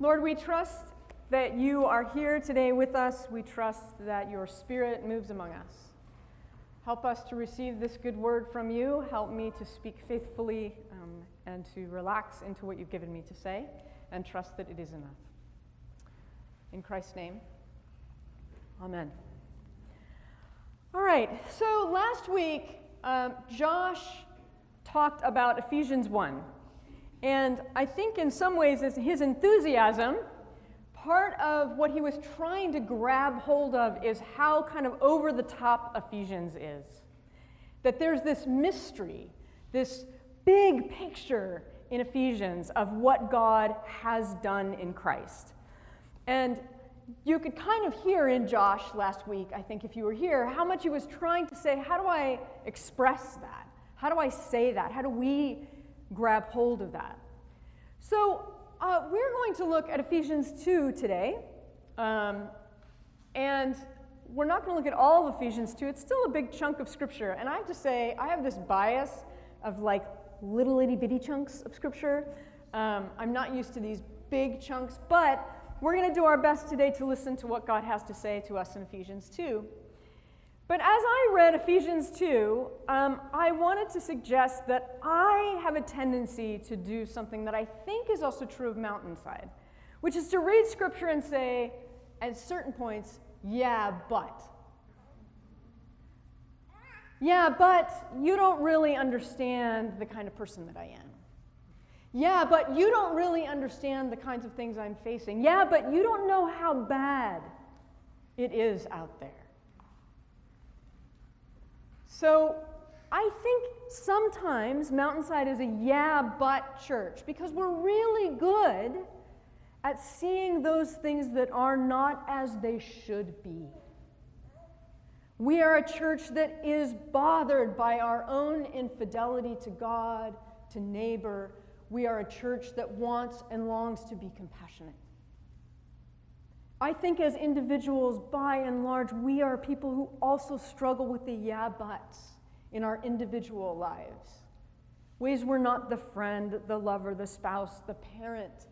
Lord, we trust that you are here today with us. We trust that your spirit moves among us. Help us to receive this good word from you. Help me to speak faithfully um, and to relax into what you've given me to say and trust that it is enough. In Christ's name, amen. All right, so last week, um, Josh talked about Ephesians 1. And I think in some ways, his enthusiasm, part of what he was trying to grab hold of is how kind of over the top Ephesians is. That there's this mystery, this big picture in Ephesians of what God has done in Christ. And you could kind of hear in Josh last week, I think, if you were here, how much he was trying to say, how do I express that? How do I say that? How do we grab hold of that? So, uh, we're going to look at Ephesians 2 today. Um, and we're not going to look at all of Ephesians 2. It's still a big chunk of scripture. And I have to say, I have this bias of like little itty bitty chunks of scripture. Um, I'm not used to these big chunks, but we're going to do our best today to listen to what God has to say to us in Ephesians 2. But as I read Ephesians 2, um, I wanted to suggest that I have a tendency to do something that I think is also true of Mountainside, which is to read scripture and say, at certain points, yeah, but. Yeah, but you don't really understand the kind of person that I am. Yeah, but you don't really understand the kinds of things I'm facing. Yeah, but you don't know how bad it is out there. So I think sometimes Mountainside is a yeah, but church because we're really good at seeing those things that are not as they should be. We are a church that is bothered by our own infidelity to God, to neighbor, we are a church that wants and longs to be compassionate. I think as individuals, by and large, we are people who also struggle with the yeah buts in our individual lives. Ways we're not the friend, the lover, the spouse, the parent,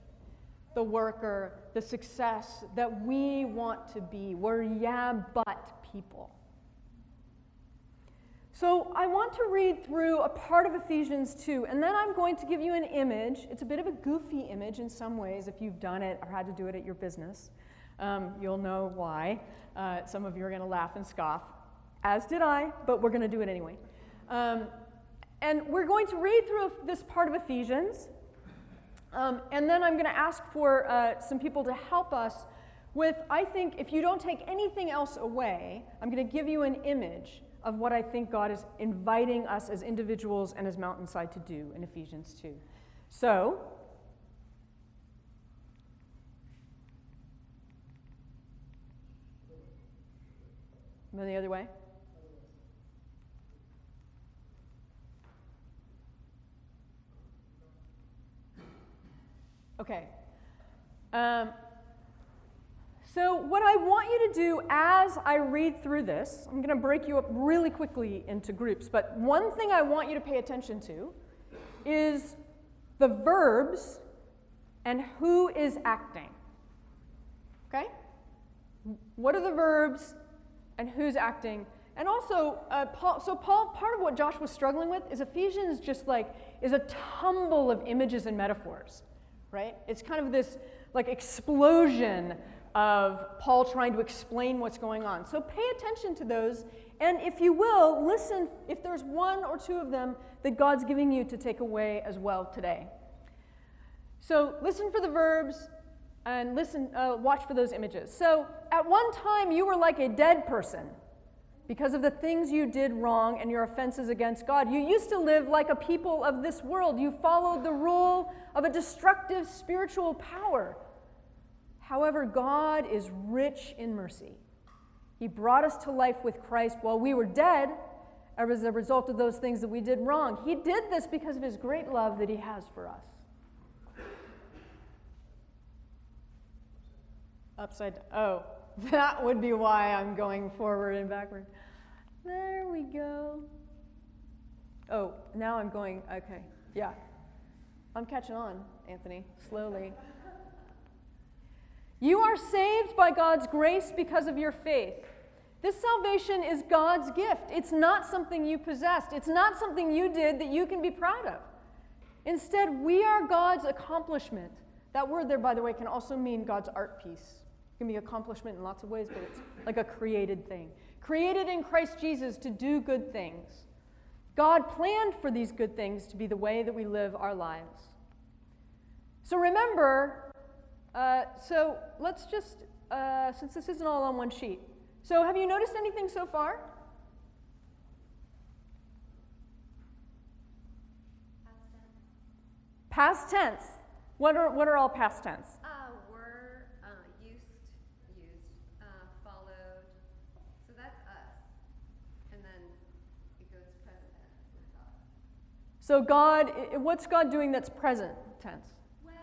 the worker, the success that we want to be. We're yeah but people. So I want to read through a part of Ephesians 2, and then I'm going to give you an image. It's a bit of a goofy image in some ways if you've done it or had to do it at your business. Um, you'll know why. Uh, some of you are going to laugh and scoff, as did I, but we're going to do it anyway. Um, and we're going to read through this part of Ephesians, um, and then I'm going to ask for uh, some people to help us with, I think, if you don't take anything else away, I'm going to give you an image of what I think God is inviting us as individuals and as Mountainside to do in Ephesians 2. So, The other way. Okay. Um, so, what I want you to do as I read through this, I'm going to break you up really quickly into groups, but one thing I want you to pay attention to is the verbs and who is acting. Okay? What are the verbs and who's acting? And also, uh, Paul, so Paul, part of what Josh was struggling with is Ephesians just like is a tumble of images and metaphors, right? It's kind of this like explosion of Paul trying to explain what's going on. So pay attention to those, and if you will, listen if there's one or two of them that God's giving you to take away as well today. So listen for the verbs and listen, uh, watch for those images. So at one time, you were like a dead person because of the things you did wrong and your offenses against God. You used to live like a people of this world. You followed the rule of a destructive spiritual power However, God is rich in mercy. He brought us to life with Christ while we were dead as a result of those things that we did wrong. He did this because of his great love that he has for us. Upside. Oh, that would be why I'm going forward and backward. There we go. Oh, now I'm going, okay, yeah. I'm catching on, Anthony, slowly. You are saved by God's grace because of your faith. This salvation is God's gift. It's not something you possessed, it's not something you did that you can be proud of. Instead, we are God's accomplishment. That word there, by the way, can also mean God's art piece. It can be accomplishment in lots of ways, but it's like a created thing. Created in Christ Jesus to do good things. God planned for these good things to be the way that we live our lives. So remember, uh, so let's just, uh, since this isn't all on one sheet, so have you noticed anything so far? Past tense. What are, what are all past tense? Uh, were, uh, used, used, uh, followed. So that's us. And then it goes present tense with God. So God, what's God doing that's present tense? Well,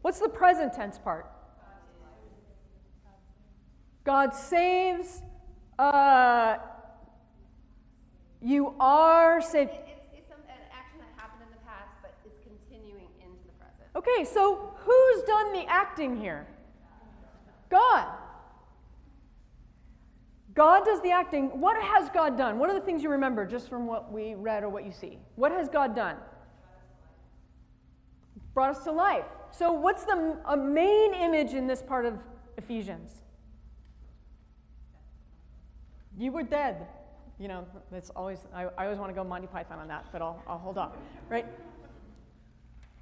What's the present tense part? God saves. Uh, you are saved. it, it's, it's some, an action that happened in the past, but it's continuing into the present. Okay, so who's done the acting here? God. God does the acting. What has God done? What are the things you remember just from what we read or what you see? What has God done? Brought us to life. So, what's the a main image in this part of Ephesians? You were dead. You know, that's always, I, I always want to go Monty Python on that, but I'll, I'll hold off. Right?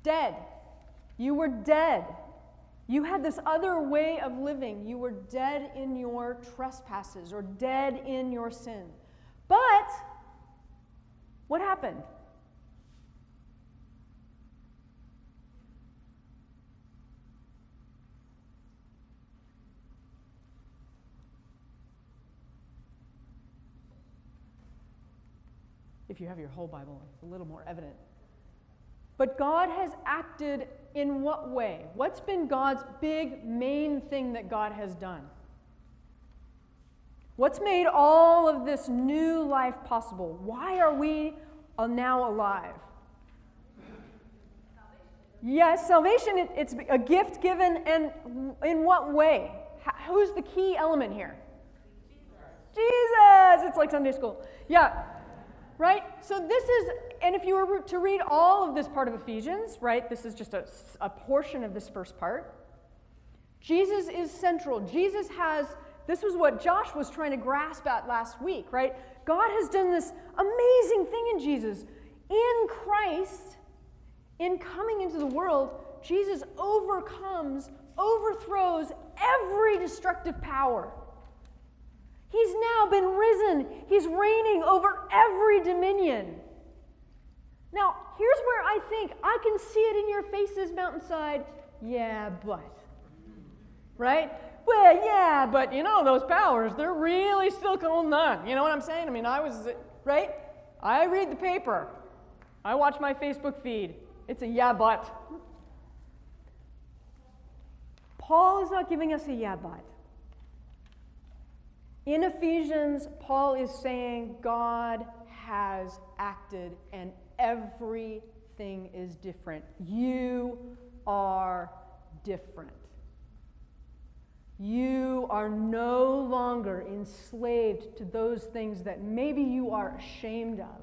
Dead. You were dead. You had this other way of living. You were dead in your trespasses or dead in your sin. But what happened? If you have your whole Bible, it's a little more evident. But God has acted in what way? What's been God's big main thing that God has done? What's made all of this new life possible? Why are we now alive? Yes, salvation, it- it's a gift given, and in what way? Who's the key element here? Jesus! It's like Sunday school. Yeah, right? So this is, and if you were to read all of this part of Ephesians, right, this is just a, a portion of this first part. Jesus is central. Jesus has, this was what Josh was trying to grasp at last week, right? God has done this amazing thing in Jesus. In Christ, in coming into the world, Jesus overcomes, overthrows every destructive power. He's now been risen. He's reigning over every dominion. Now, here's where I think I can see it in your faces, Mountainside. Yeah, but. Right? Well, yeah, but you know, those powers, they're really still holding on. You know what I'm saying? I mean, I was, right? I read the paper, I watch my Facebook feed. It's a yeah, but. Paul is not giving us a yeah, but. In Ephesians, Paul is saying God has acted and everything is different. You are different. You are no longer enslaved to those things that maybe you are ashamed of.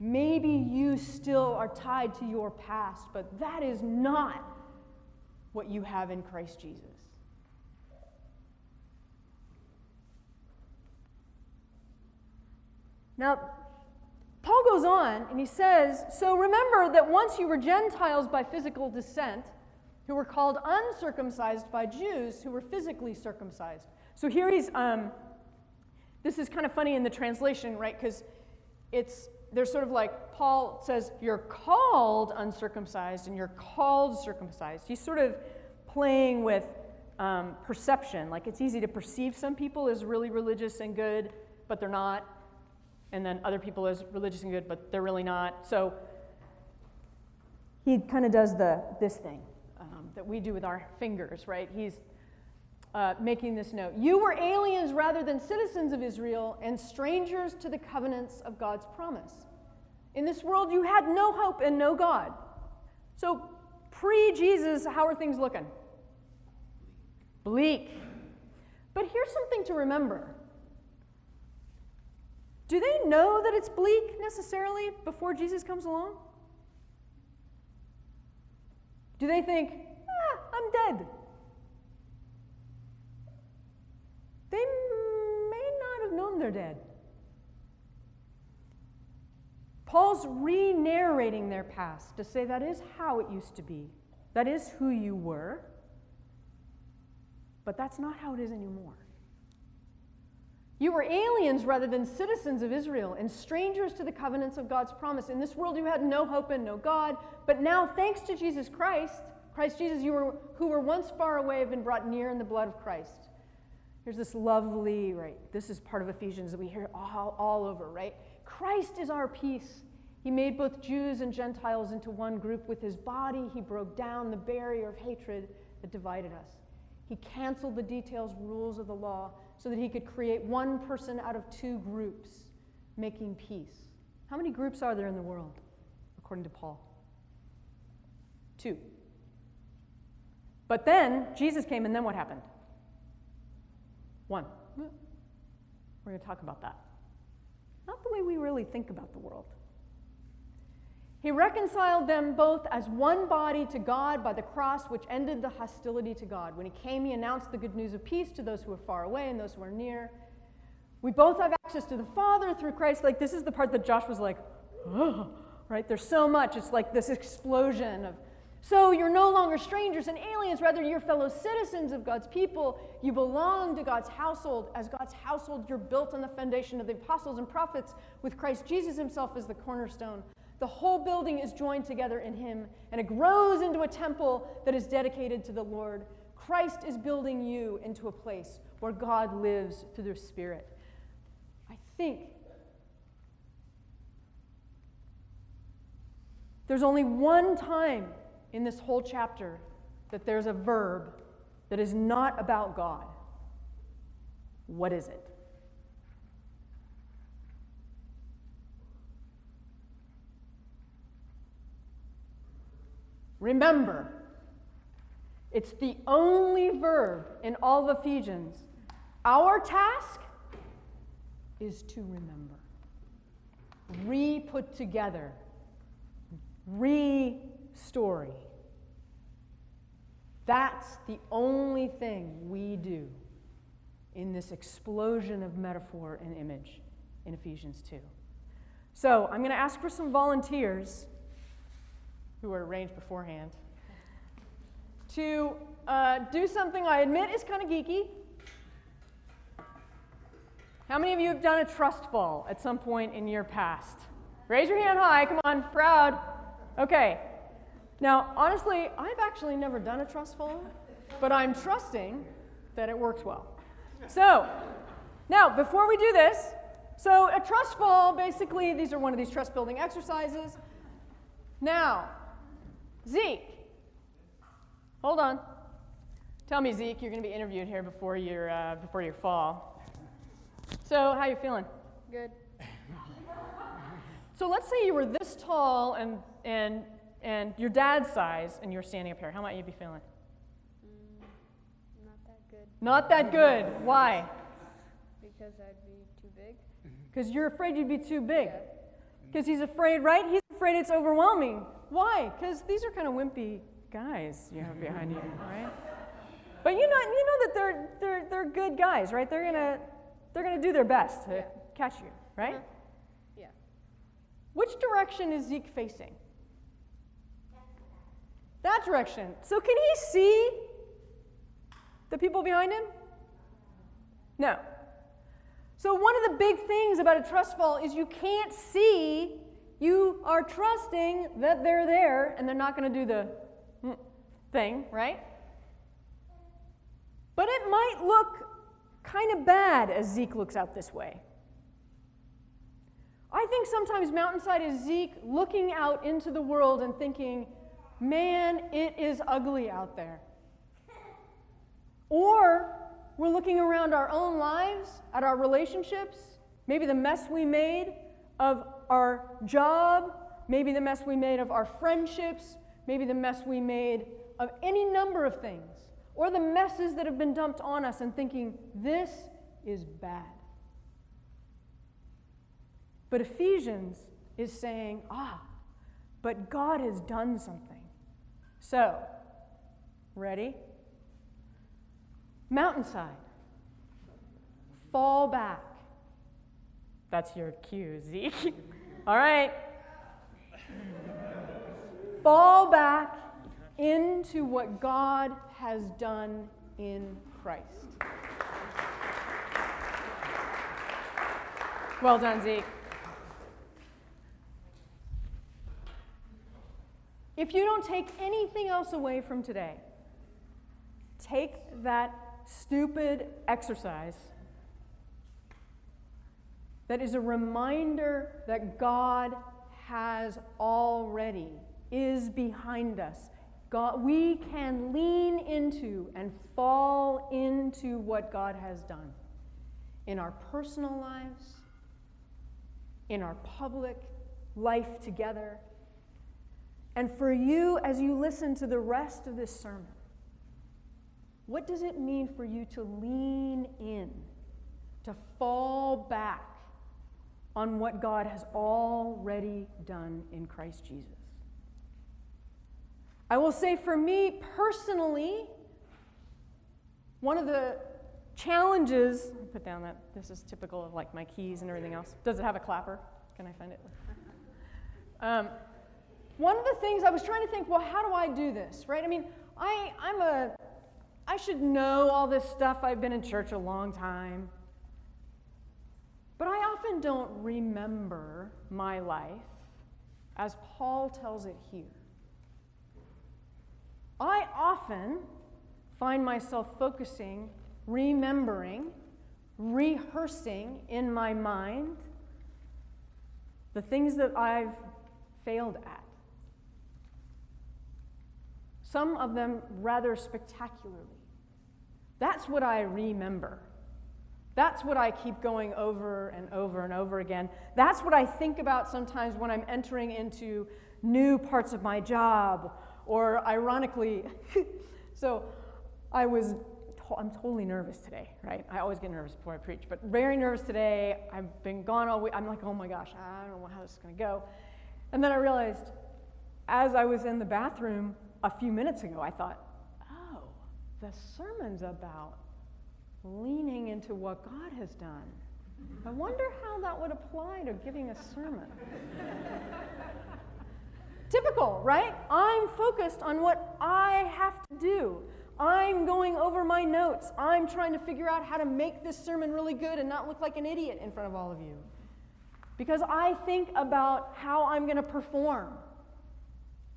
Maybe you still are tied to your past, but that is not what you have in Christ Jesus. Now, Paul goes on and he says, So remember that once you were Gentiles by physical descent, who were called uncircumcised by Jews who were physically circumcised. So here he's, um, this is kind of funny in the translation, right? Because it's, there's sort of like, Paul says, You're called uncircumcised and you're called circumcised. He's sort of playing with um, perception. Like it's easy to perceive some people as really religious and good, but they're not and then other people as religious and good, but they're really not. So he kind of does the this thing um, that we do with our fingers, right? He's uh, making this note. You were aliens rather than citizens of Israel and strangers to the covenants of God's promise. In this world, you had no hope and no God. So Pre Jesus, how are things looking? Bleak. But here's something to remember. Do they know that it's bleak necessarily before Jesus comes along? Do they think, ah, I'm dead? They may not have known they're dead. Paul's re narrating their past to say that is how it used to be, that is who you were, but that's not how it is anymore. You were aliens rather than citizens of Israel and strangers to the covenants of God's promise. In this world, you had no hope and no God, but now, thanks to Jesus Christ, Christ Jesus, you were, who were once far away have been brought near in the blood of Christ. Here's this lovely, right? This is part of Ephesians that we hear all, all over, right? Christ is our peace. He made both Jews and Gentiles into one group. With his body, he broke down the barrier of hatred that divided us. He canceled the details, rules of the law, so that he could create one person out of two groups, making peace. How many groups are there in the world, according to Paul? Two. But then Jesus came, and then what happened? One. We're going to talk about that. Not the way we really think about the world. He reconciled them both as one body to God by the cross, which ended the hostility to God. When he came, he announced the good news of peace to those who were far away and those who are near. We both have access to the Father through Christ. Like, this is the part that Josh was like, oh, right? There's so much. It's like this explosion of. So you're no longer strangers and aliens, rather, you're fellow citizens of God's people. You belong to God's household. As God's household, you're built on the foundation of the apostles and prophets, with Christ Jesus himself as the cornerstone. The whole building is joined together in him, and it grows into a temple that is dedicated to the Lord. Christ is building you into a place where God lives through the Spirit. I think there's only one time in this whole chapter that there's a verb that is not about God. What is it? Remember. It's the only verb in all of Ephesians. Our task is to remember, re put together, re story. That's the only thing we do in this explosion of metaphor and image in Ephesians 2. So I'm going to ask for some volunteers who were arranged beforehand, to uh, do something I admit is kind of geeky. How many of you have done a trust fall at some point in your past? Raise your hand high, come on, proud. Okay. Now, honestly, I've actually never done a trust fall, but I'm trusting that it works well. So, now, before we do this, so a trust fall, basically, these are one of these trust building exercises. Now, Zeke, hold on. Tell me, Zeke, you're going to be interviewed here before your, uh, before your fall. So, how you feeling? Good. So let's say you were this tall and, and, and your dad's size and you're standing up here. How might you be feeling? Mm, not that good. Not that good. Why? Because I'd be too big. Because you're afraid you'd be too big. Yeah. Because he's afraid, right? He's afraid it's overwhelming. Why? Because these are kind of wimpy guys you have behind you, right? But you know, you know that they're, they're, they're good guys, right? They're gonna, they're gonna do their best to Yeah. catch you, right? Uh-huh. Yeah. Which direction is Zeke facing? That direction. So can he see the people behind him? No. So one of the big things about a trust fall is you can't see. You are trusting that they're there and they're not going to do the thing, right? But it might look kind of bad as Zeke looks out this way. I think sometimes Mountainside is Zeke looking out into the world and thinking, man, it is ugly out there. Or we're looking around our own lives, at our relationships, maybe the mess we made of our job, maybe the mess we made of our friendships, maybe the mess we made of any number of things, or the messes that have been dumped on us, and thinking, this is bad. But Ephesians is saying, ah, but God has done something. So, ready? Mountainside. Fall back. That's your cue, Zeke. All right. Fall back into what God has done in Christ. Well done, Zeke. If you don't take anything else away from today, take that stupid exercise that is a reminder that God has already, is behind us. God, we can lean into and fall into what God has done in our personal lives, in our public life together. And for you, as you listen to the rest of this sermon, what does it mean for you to lean in, to fall back on what God has already done in Christ Jesus? I will say for me personally, one of the challenges, put down that this is typical of like my keys and everything else. Does it have a clapper? Can I find it? Um, one of the things I was trying to think, well, how do I do this, right? I mean, I, I'm a, I should know all this stuff. I've been in church a long time. But I often don't remember my life as Paul tells it here. I often find myself focusing, remembering, rehearsing in my mind the things that I've failed at. Some of them rather spectacularly. That's what I remember. That's what I keep going over and over and over again. That's what I think about sometimes when I'm entering into new parts of my job, or ironically, so I was, I'm totally nervous today, right? I always get nervous before I preach, but very nervous today. I've been gone all week. I'm like, oh my gosh, I don't know how this is going to go. And then I realized as I was in the bathroom a few minutes ago, I thought, oh, the sermon's about leaning into what God has done. I wonder how that would apply to giving a sermon. Typical, right? I'm focused on what I have to do. I'm going over my notes. I'm trying to figure out how to make this sermon really good and not look like an idiot in front of all of you. Because I think about how I'm going to perform.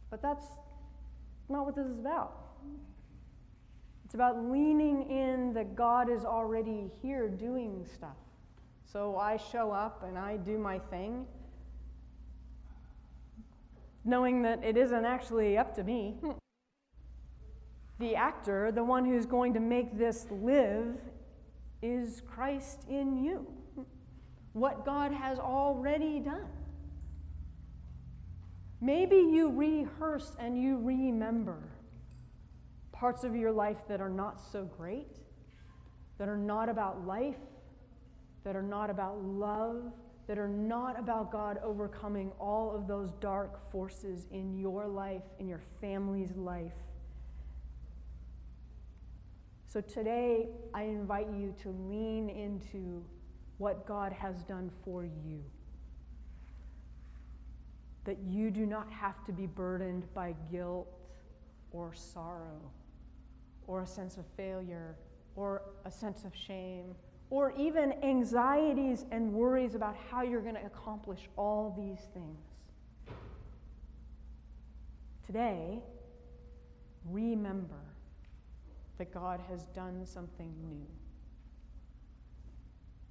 But that's not what this is about. It's about leaning in that God is already here doing stuff. So I show up and I do my thing, knowing that it isn't actually up to me. The actor, the one who's going to make this live, is Christ in you. What God has already done. Maybe you rehearse and you remember parts of your life that are not so great, that are not about life, that are not about love, that are not about God overcoming all of those dark forces in your life, in your family's life. So today, I invite you to lean into what God has done for you. That you do not have to be burdened by guilt or sorrow or a sense of failure or a sense of shame or even anxieties and worries about how you're going to accomplish all these things. Today, remember that God has done something new.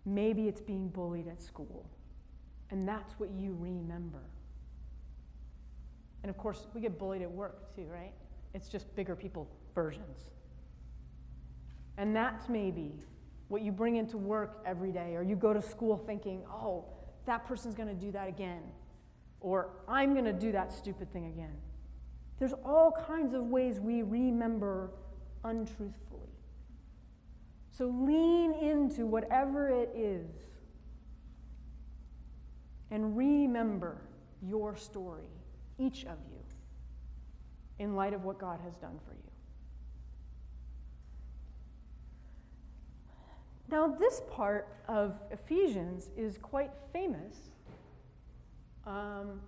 Maybe it's being bullied at school, and that's what you remember. And of course, we get bullied at work too, right? It's just bigger people versions. And that's maybe what you bring into work every day, or you go to school thinking, oh, that person's going to do that again, or I'm going to do that stupid thing again. There's all kinds of ways we remember untruthfully. So lean into whatever it is and remember your story, each of you, in light of what God has done for you. Now, this part of Ephesians is quite famous um,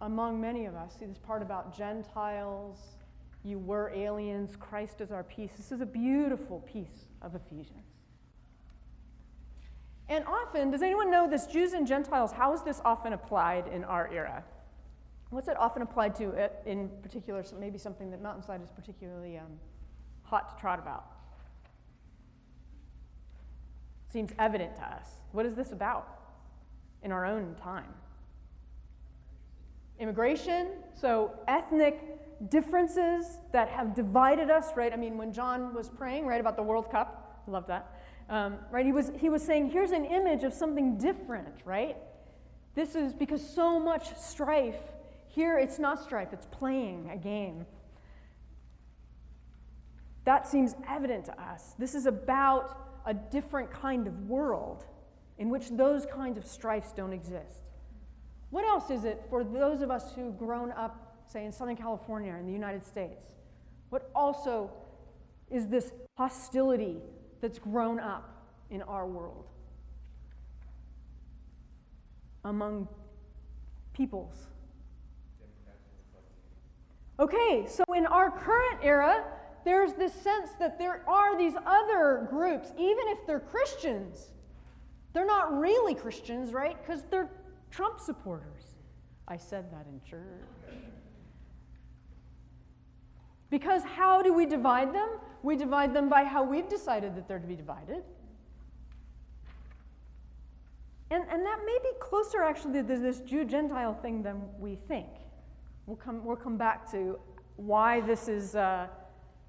among many of us. See this part about Gentiles, you were aliens, Christ is our peace. This is a beautiful piece of Ephesians. And often, does anyone know this Jews and Gentiles? How is this often applied in our era? What's it often applied to uh, in particular? Maybe something that Mountainside is particularly um, hot to trot about. Seems evident to us. What is this about in our own time? Immigration, so ethnic differences that have divided us, right? I mean, when John was praying, right, about the World Cup, I love that, um, right? He was, he was saying, here's an image of something different, right? This is because so much strife. Here, it's not strife, it's playing a game. That seems evident to us. This is about a different kind of world in which those kinds of strifes don't exist. What else is it for those of us who've grown up say in Southern California in the United States, what also is this hostility that's grown up in our world among peoples. Okay, so in our current era, there's this sense that there are these other groups, even if they're Christians. They're not really Christians, right? Because they're Trump supporters. I said that in church. Because how do we divide them? We divide them by how we've decided that they're to be divided. And, and that may be closer actually to this Jew Gentile thing than we think. We'll come, we'll come back to why this is uh,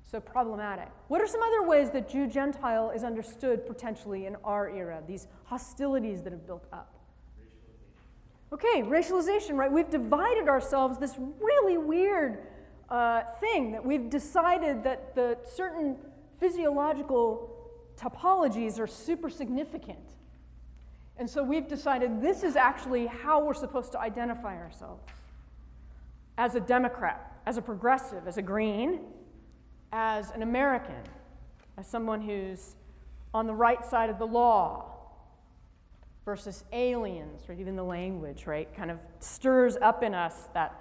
so problematic. What are some other ways that Jew Gentile is understood potentially in our era, these hostilities that have built up? Okay, racialization, right? We've divided ourselves, this really weird uh, thing that we've decided that the certain physiological topologies are super significant. And so we've decided this is actually how we're supposed to identify ourselves as a Democrat, as a progressive, as a green, as an American, as someone who's on the right side of the law versus aliens, right? Even the language, right? Kind of stirs up in us that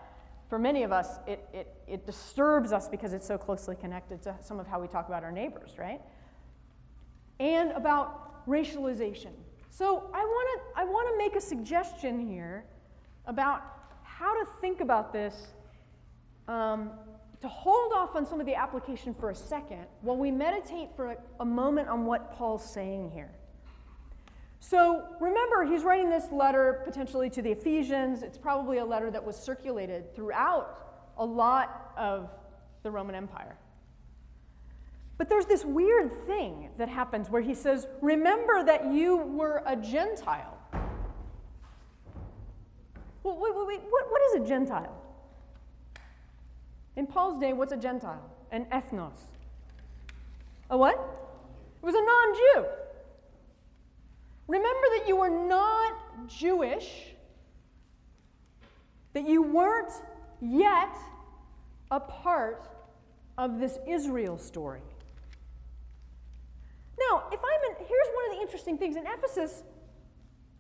for many of us, it, it, it disturbs us because it's so closely connected to some of how we talk about our neighbors, right? And about racialization. So I want to I want to make a suggestion here about how to think about this. Um, to hold off on some of the application for a second while we meditate for a, a moment on what Paul's saying here. So remember, he's writing this letter potentially to the Ephesians. It's probably a letter that was circulated throughout a lot of the Roman Empire. But there's this weird thing that happens where he says, Remember that you were a Gentile. Well, wait, wait, wait. What, what is a Gentile? In Paul's day, what's a Gentile? An ethnos. A what? It was a non Jew. Remember that you were not Jewish, that you weren't yet a part of this Israel story. Now, if I'm in, here's one of the interesting things in Ephesus,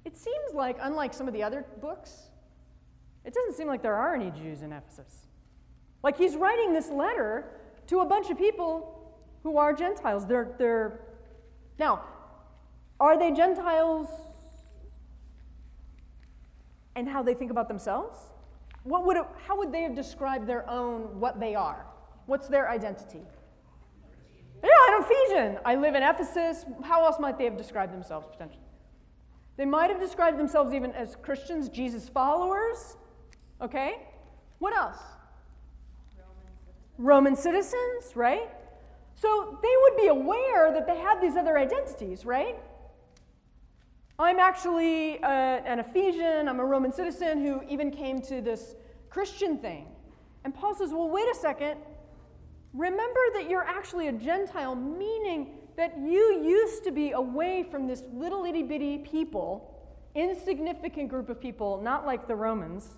it seems like, unlike some of the other books, it doesn't seem like there are any Jews in Ephesus. Like he's writing this letter to a bunch of people who are Gentiles. They're, they're now, are they Gentiles and how they think about themselves? What would it, how would they have described their own what they are? What's their identity? Yeah, I'm Ephesian. I live in Ephesus. How else might they have described themselves potentially? They might have described themselves even as Christians, Jesus followers. Okay? What else? Roman citizens, right? So they would be aware that they had these other identities, right? I'm actually uh, an Ephesian, I'm a Roman citizen who even came to this Christian thing. And Paul says, well, wait a second. Remember that you're actually a Gentile, meaning that you used to be away from this little itty bitty people, insignificant group of people, not like the Romans,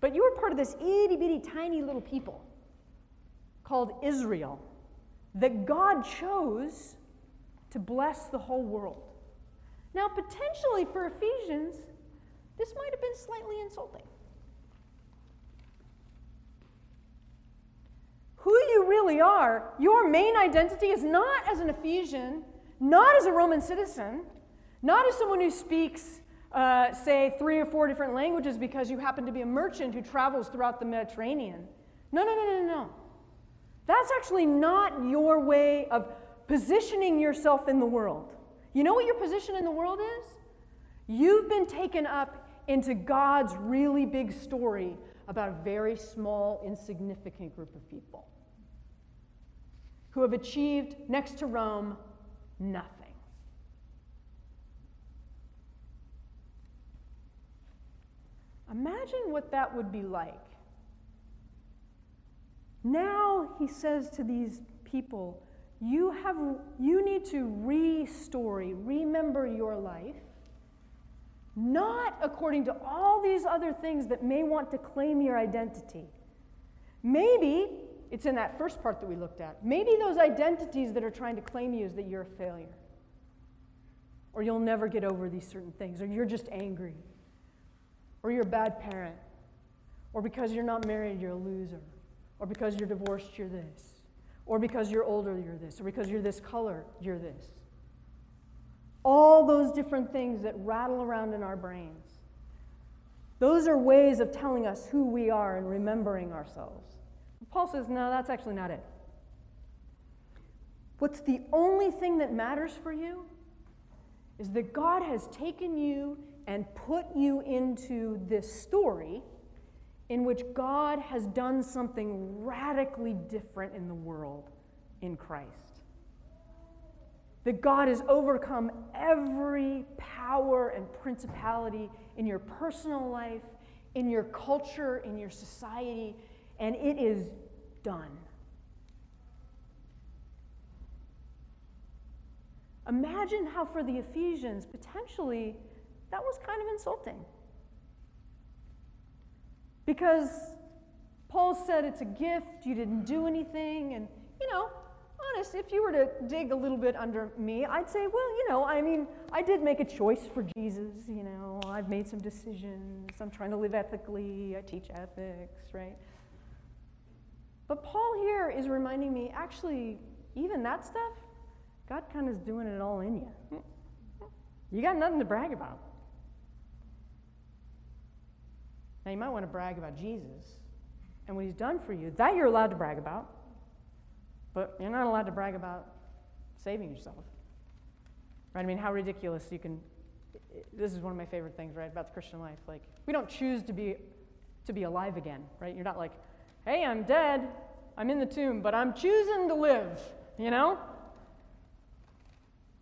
but you were part of this itty bitty tiny little people called Israel that God chose to bless the whole world. Now, potentially for Ephesians, this might have been slightly insulting. Who you really are, your main identity is not as an Ephesian, not as a Roman citizen, not as someone who speaks, uh, say, three or four different languages because you happen to be a merchant who travels throughout the Mediterranean. No, no, no, no, no. That's actually not your way of positioning yourself in the world. You know what your position in the world is? You've been taken up into God's really big story about a very small, insignificant group of people who have achieved, next to Rome, nothing. Imagine what that would be like now he says to these people, you, have, you need to re-story, remember your life, not according to all these other things that may want to claim your identity. Maybe it's in that first part that we looked at. Maybe those identities that are trying to claim you is that you're a failure, or you'll never get over these certain things, or you're just angry, or you're a bad parent, or because you're not married, you're a loser or because you're divorced, you're this, or because you're older, you're this, or because you're this color, you're this. All those different things that rattle around in our brains. Those are ways of telling us who we are and remembering ourselves. Paul says, no, that's actually not it. What's the only thing that matters for you is that God has taken you and put you into this story in which God has done something radically different in the world in Christ. That God has overcome every power and principality in your personal life, in your culture, in your society, and it is done. Imagine how, for the Ephesians, potentially, that was kind of insulting. Because Paul said it's a gift, you didn't do anything, and, you know, honest, if you were to dig a little bit under me, I'd say, well, you know, I mean, I did make a choice for Jesus, you know, I've made some decisions, I'm trying to live ethically, I teach ethics, right? But Paul here is reminding me actually, even that stuff, God kind of is doing it all in you. You got nothing to brag about. Now, you might want to brag about Jesus and what he's done for you. That you're allowed to brag about, but you're not allowed to brag about saving yourself. Right? I mean, how ridiculous you can. This is one of my favorite things, right, about the Christian life. Like, we don't choose to be, to be alive again, right? You're not like, hey, I'm dead, I'm in the tomb, but I'm choosing to live, you know?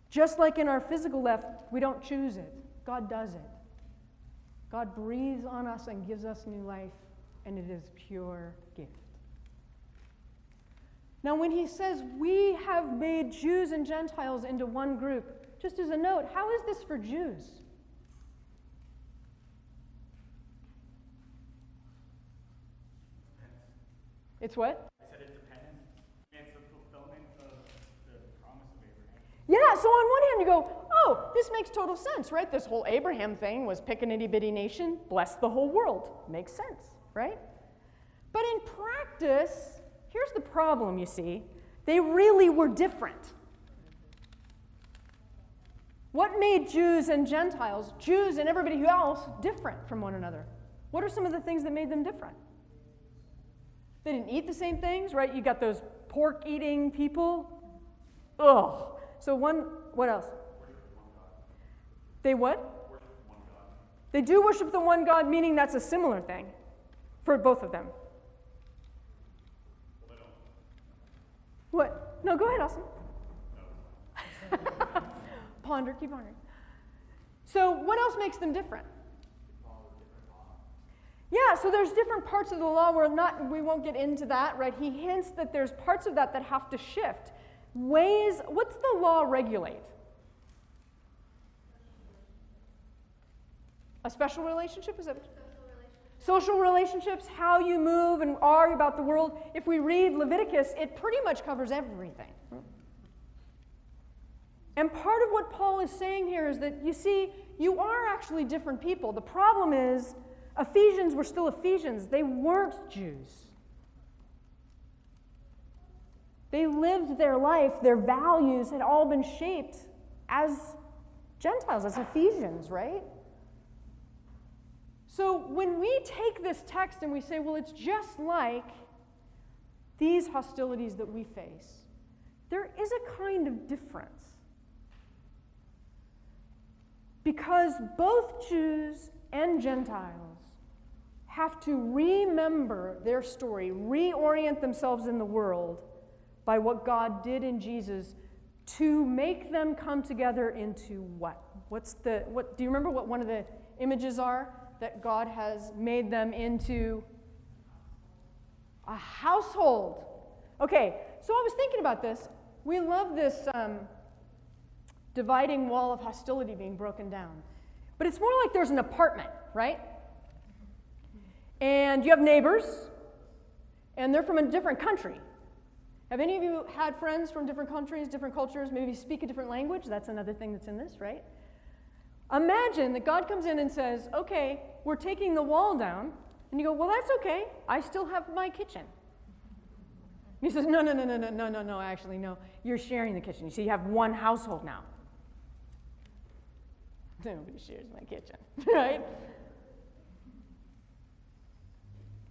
Just like in our physical life, we don't choose it, God does it. God breathes on us and gives us new life, and it is pure gift. Now, when he says we have made Jews and Gentiles into one group, just as a note, how is this for Jews? It's what? I said it depends. It's the fulfillment of the promise of Abraham. Yeah, so on one hand you go, oh, this makes total sense, right? This whole Abraham thing was pick an itty bitty nation, bless the whole world. Makes sense, right? But in practice, here's the problem, you see. They really were different. What made Jews and Gentiles, Jews and everybody else, different from one another? What are some of the things that made them different? They didn't eat the same things, right? You got those pork eating people. Ugh. So, one, what else? They what? They do worship the one God, meaning that's a similar thing for both of them. What? No, go ahead, Austin. Ponder, keep pondering. So, what else makes them different? Yeah, so there's different parts of the law. We're not, we won't get into that, right? He hints that there's parts of that that have to shift. Ways, what's the law regulate? A special relationship? Is it? Social relationships, how you move and are about the world. If we read Leviticus, it pretty much covers everything. And part of what Paul is saying here is that you see, you are actually different people. The problem is, Ephesians were still Ephesians, they weren't Jews. They lived their life, their values had all been shaped as Gentiles, as Ephesians, right? So when we take this text and we say, well, it's just like these hostilities that we face, there is a kind of difference. Because both Jews and Gentiles have to remember their story, reorient themselves in the world by what God did in Jesus to make them come together into what? What's the what do you remember what one of the images are that God has made them into a household? Okay, so I was thinking about this. We love this um, dividing wall of hostility being broken down. But it's more like there's an apartment, right? And you have neighbors, and they're from a different country. Have any of you had friends from different countries, different cultures, maybe speak a different language? That's another thing that's in this, right? Imagine that God comes in and says, Okay, we're taking the wall down. And you go, Well, that's okay. I still have my kitchen. And he says, No, no, no, no, no, no, no, no, actually, no. You're sharing the kitchen. You see, you have one household now. Nobody shares my kitchen, right?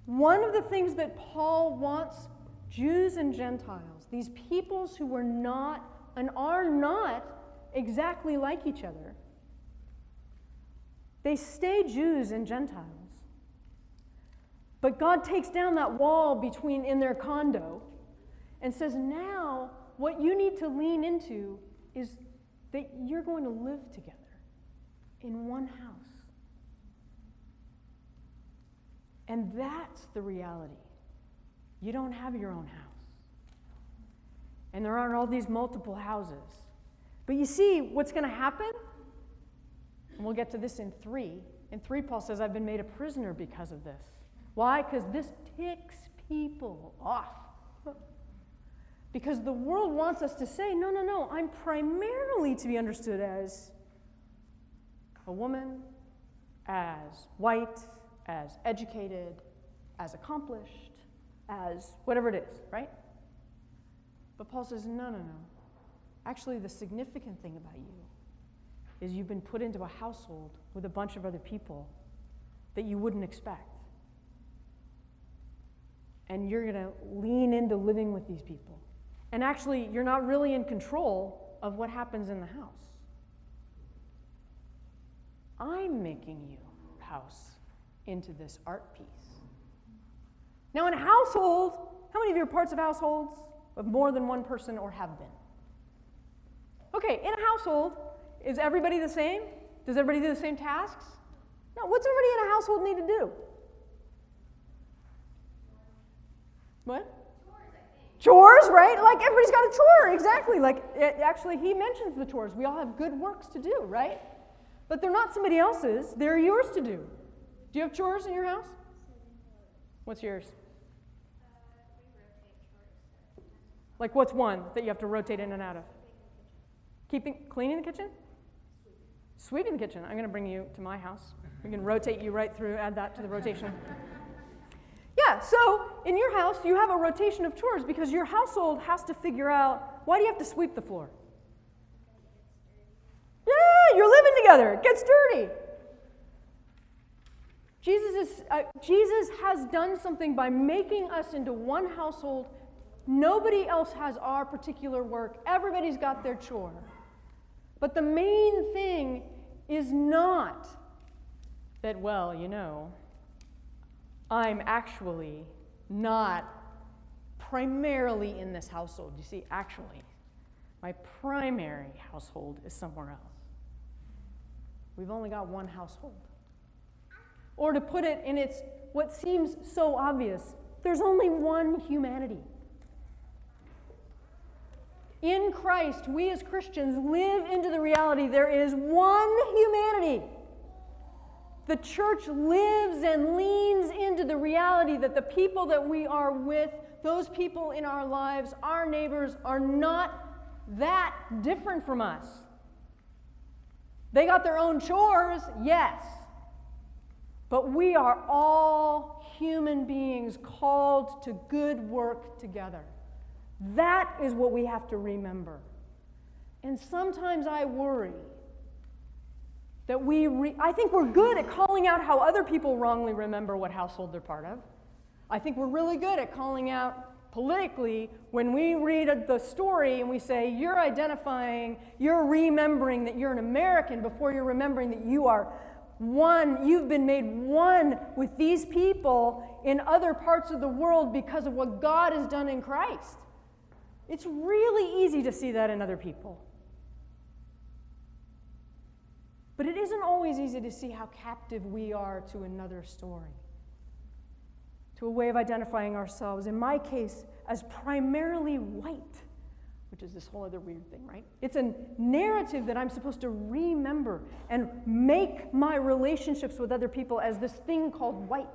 One of the things that Paul wants Jews and Gentiles, these peoples who were not and are not exactly like each other, they stay Jews and Gentiles. But God takes down that wall between in their condo and says, now what you need to lean into is that you're going to live together in one house. And that's the reality. You don't have your own house. And there aren't all these multiple houses. But you see, what's going to happen? And we'll get to this in three. In three, Paul says, I've been made a prisoner because of this. Why? Because this ticks people off. Because the world wants us to say, no, no, no, I'm primarily to be understood as a woman, as white, as educated, as accomplished, as whatever it is, right? But Paul says, no, no, no. Actually, the significant thing about you is you've been put into a household with a bunch of other people that you wouldn't expect. And you're going to lean into living with these people. And actually, you're not really in control of what happens in the house. I'm making you house into this art piece. Now, in a household, how many of you are parts of households of more than one person or have been? Okay, in a household, is everybody the same? Does everybody do the same tasks? No, what's everybody in a household need to do? What? Chores, right? Like everybody's got a chore, exactly. Like, it, actually, he mentions the chores. We all have good works to do, right? But they're not somebody else's, they're yours to do. Do you have chores in your house? What's yours? Like, what's one that you have to rotate in and out of? Keeping, cleaning the kitchen? Sweeping the kitchen. I'm going to bring you to my house. We can rotate you right through, add that to the rotation. Yeah, so in your house, you have a rotation of chores because your household has to figure out why do you have to sweep the floor? Yeah, you're living together. It gets dirty. Jesus, is, uh, Jesus has done something by making us into one household. Nobody else has our particular work. Everybody's got their chore. But the main thing is not that, well, you know, I'm actually not primarily in this household. You see, actually, my primary household is somewhere else. We've only got one household. Or to put it in its what seems so obvious. There's only one humanity. In Christ, we as Christians live into the reality there is one humanity. The church lives and leans into the reality that the people that we are with, those people in our lives, our neighbors, are not that different from us. They got their own chores, yes. But we are all human beings called to good work together. That is what we have to remember. And sometimes I worry that we, re- I think we're good at calling out how other people wrongly remember what household they're part of. I think we're really good at calling out politically when we read the story and we say, you're identifying, you're remembering that you're an American before you're remembering that you are one, you've been made one with these people in other parts of the world because of what God has done in Christ. It's really easy to see that in other people. But it isn't always easy to see how captive we are to another story, to a way of identifying ourselves. In my case, as primarily white, which is this whole other weird thing, right? It's a narrative that I'm supposed to remember and make my relationships with other people as this thing called white,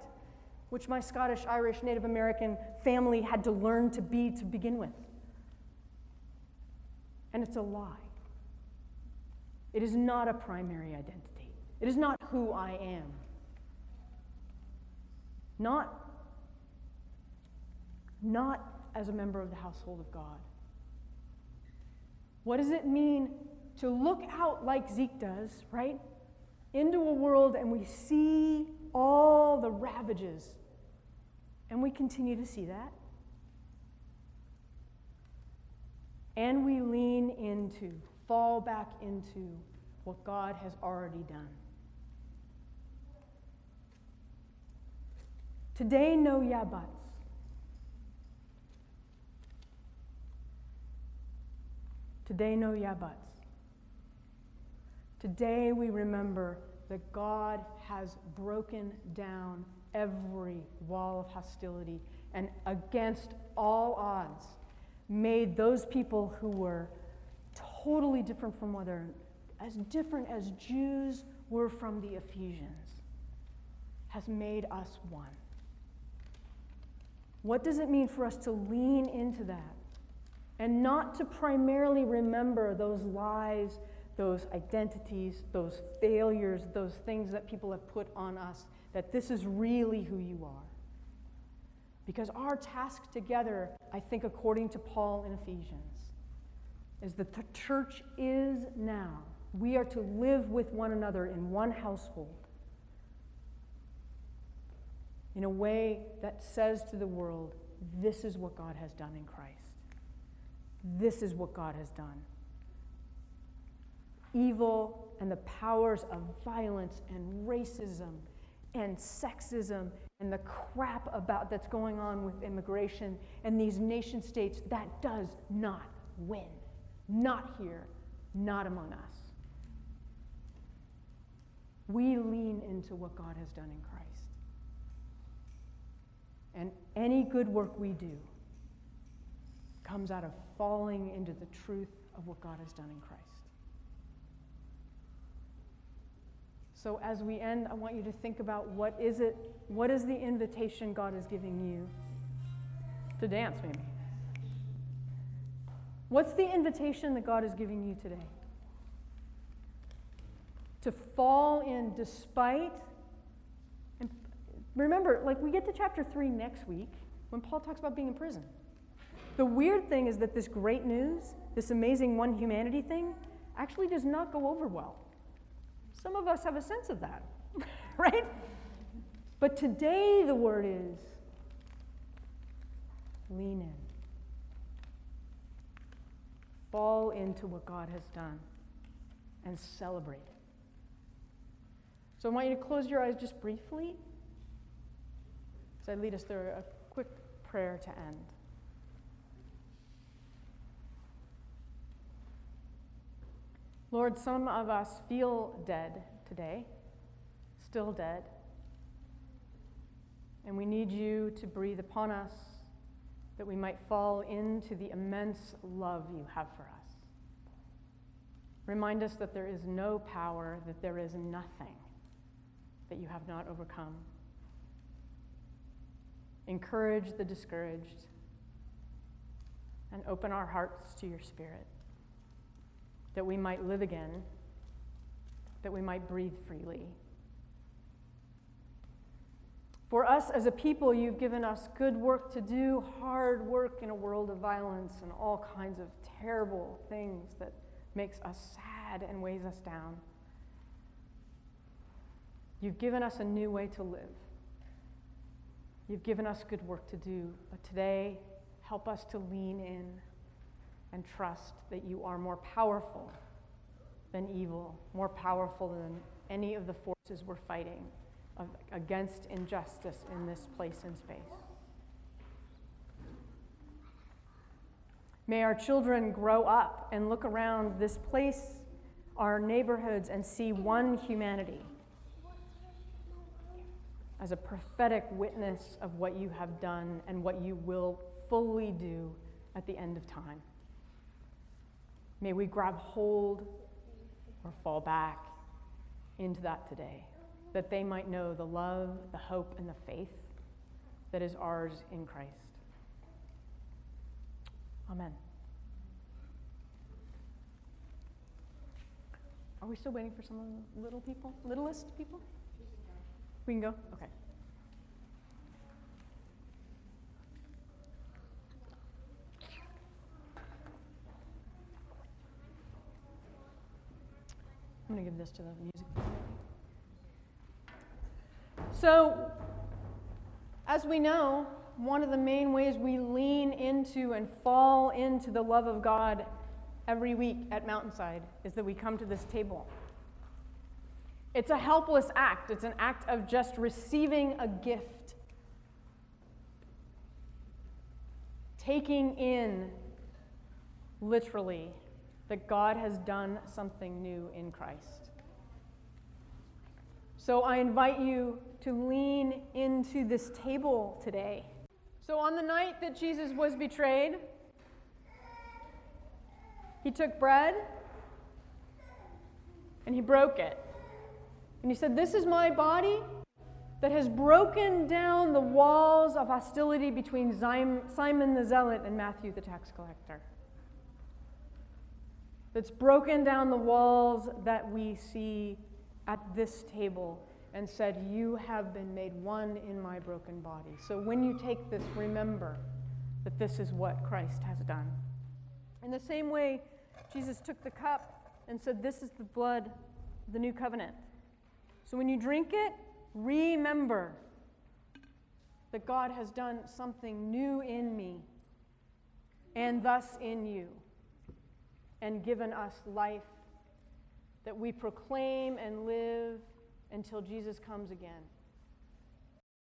which my Scottish, Irish, Native American family had to learn to be to begin with. And it's a lie. It is not a primary identity. It is not who I am. Not, not as a member of the household of God. What does it mean to look out like Zeke does, right? Into a world and we see all the ravages. And we continue to see that. And we lean into fall back into what God has already done. Today, no yeah buts. Today, no yeah buts. Today, we remember that God has broken down every wall of hostility and against all odds made those people who were totally different from other, as different as Jews were from the Ephesians, has made us one. What does it mean for us to lean into that and not to primarily remember those lies, those identities, those failures, those things that people have put on us, that this is really who you are? Because our task together, I think, according to Paul in Ephesians, is that the church is now. We are to live with one another in one household in a way that says to the world, this is what God has done in Christ. This is what God has done. Evil and the powers of violence and racism and sexism and the crap about that's going on with immigration and these nation states that does not win not here, not among us. We lean into what God has done in Christ. And any good work we do comes out of falling into the truth of what God has done in Christ. So as we end, I want you to think about what is it, what is the invitation God is giving you to dance maybe? What's the invitation that God is giving you today? To fall in despite. And remember, like we get to chapter 3 next week when Paul talks about being in prison. The weird thing is that this great news, this amazing one humanity thing, actually does not go over well. Some of us have a sense of that, right? But today the word is lean in fall into what God has done and celebrate. So I want you to close your eyes just briefly as I lead us through a quick prayer to end. Lord, some of us feel dead today, still dead. And we need you to breathe upon us that we might fall into the immense love you have for us. Remind us that there is no power, that there is nothing that you have not overcome. Encourage the discouraged and open our hearts to your spirit that we might live again, that we might breathe freely. For us as a people, you've given us good work to do, hard work in a world of violence and all kinds of terrible things that makes us sad and weighs us down. You've given us a new way to live. You've given us good work to do, but today, help us to lean in and trust that you are more powerful than evil, more powerful than any of the forces we're fighting against injustice in this place and space. May our children grow up and look around this place, our neighborhoods, and see one humanity as a prophetic witness of what you have done and what you will fully do at the end of time. May we grab hold or fall back into that today, that they might know the love, the hope, and the faith that is ours in Christ. Amen. Are we still waiting for some of the little people, littlest people? We can go? Okay. I'm going to give this to the music. So, as we know, one of the main ways we lean into and fall into the love of God every week at Mountainside is that we come to this table. It's a helpless act, it's an act of just receiving a gift, taking in literally that God has done something new in Christ. So I invite you to lean into this table today. So, on the night that Jesus was betrayed, he took bread and he broke it. And he said, This is my body that has broken down the walls of hostility between Simon the Zealot and Matthew the tax collector that's broken down the walls that we see at this table and said, You have been made one in my broken body. So when you take this, remember that this is what Christ has done. In the same way, Jesus took the cup and said, This is the blood the new covenant. So when you drink it, remember that God has done something new in me and thus in you and given us life that we proclaim and live until Jesus comes again.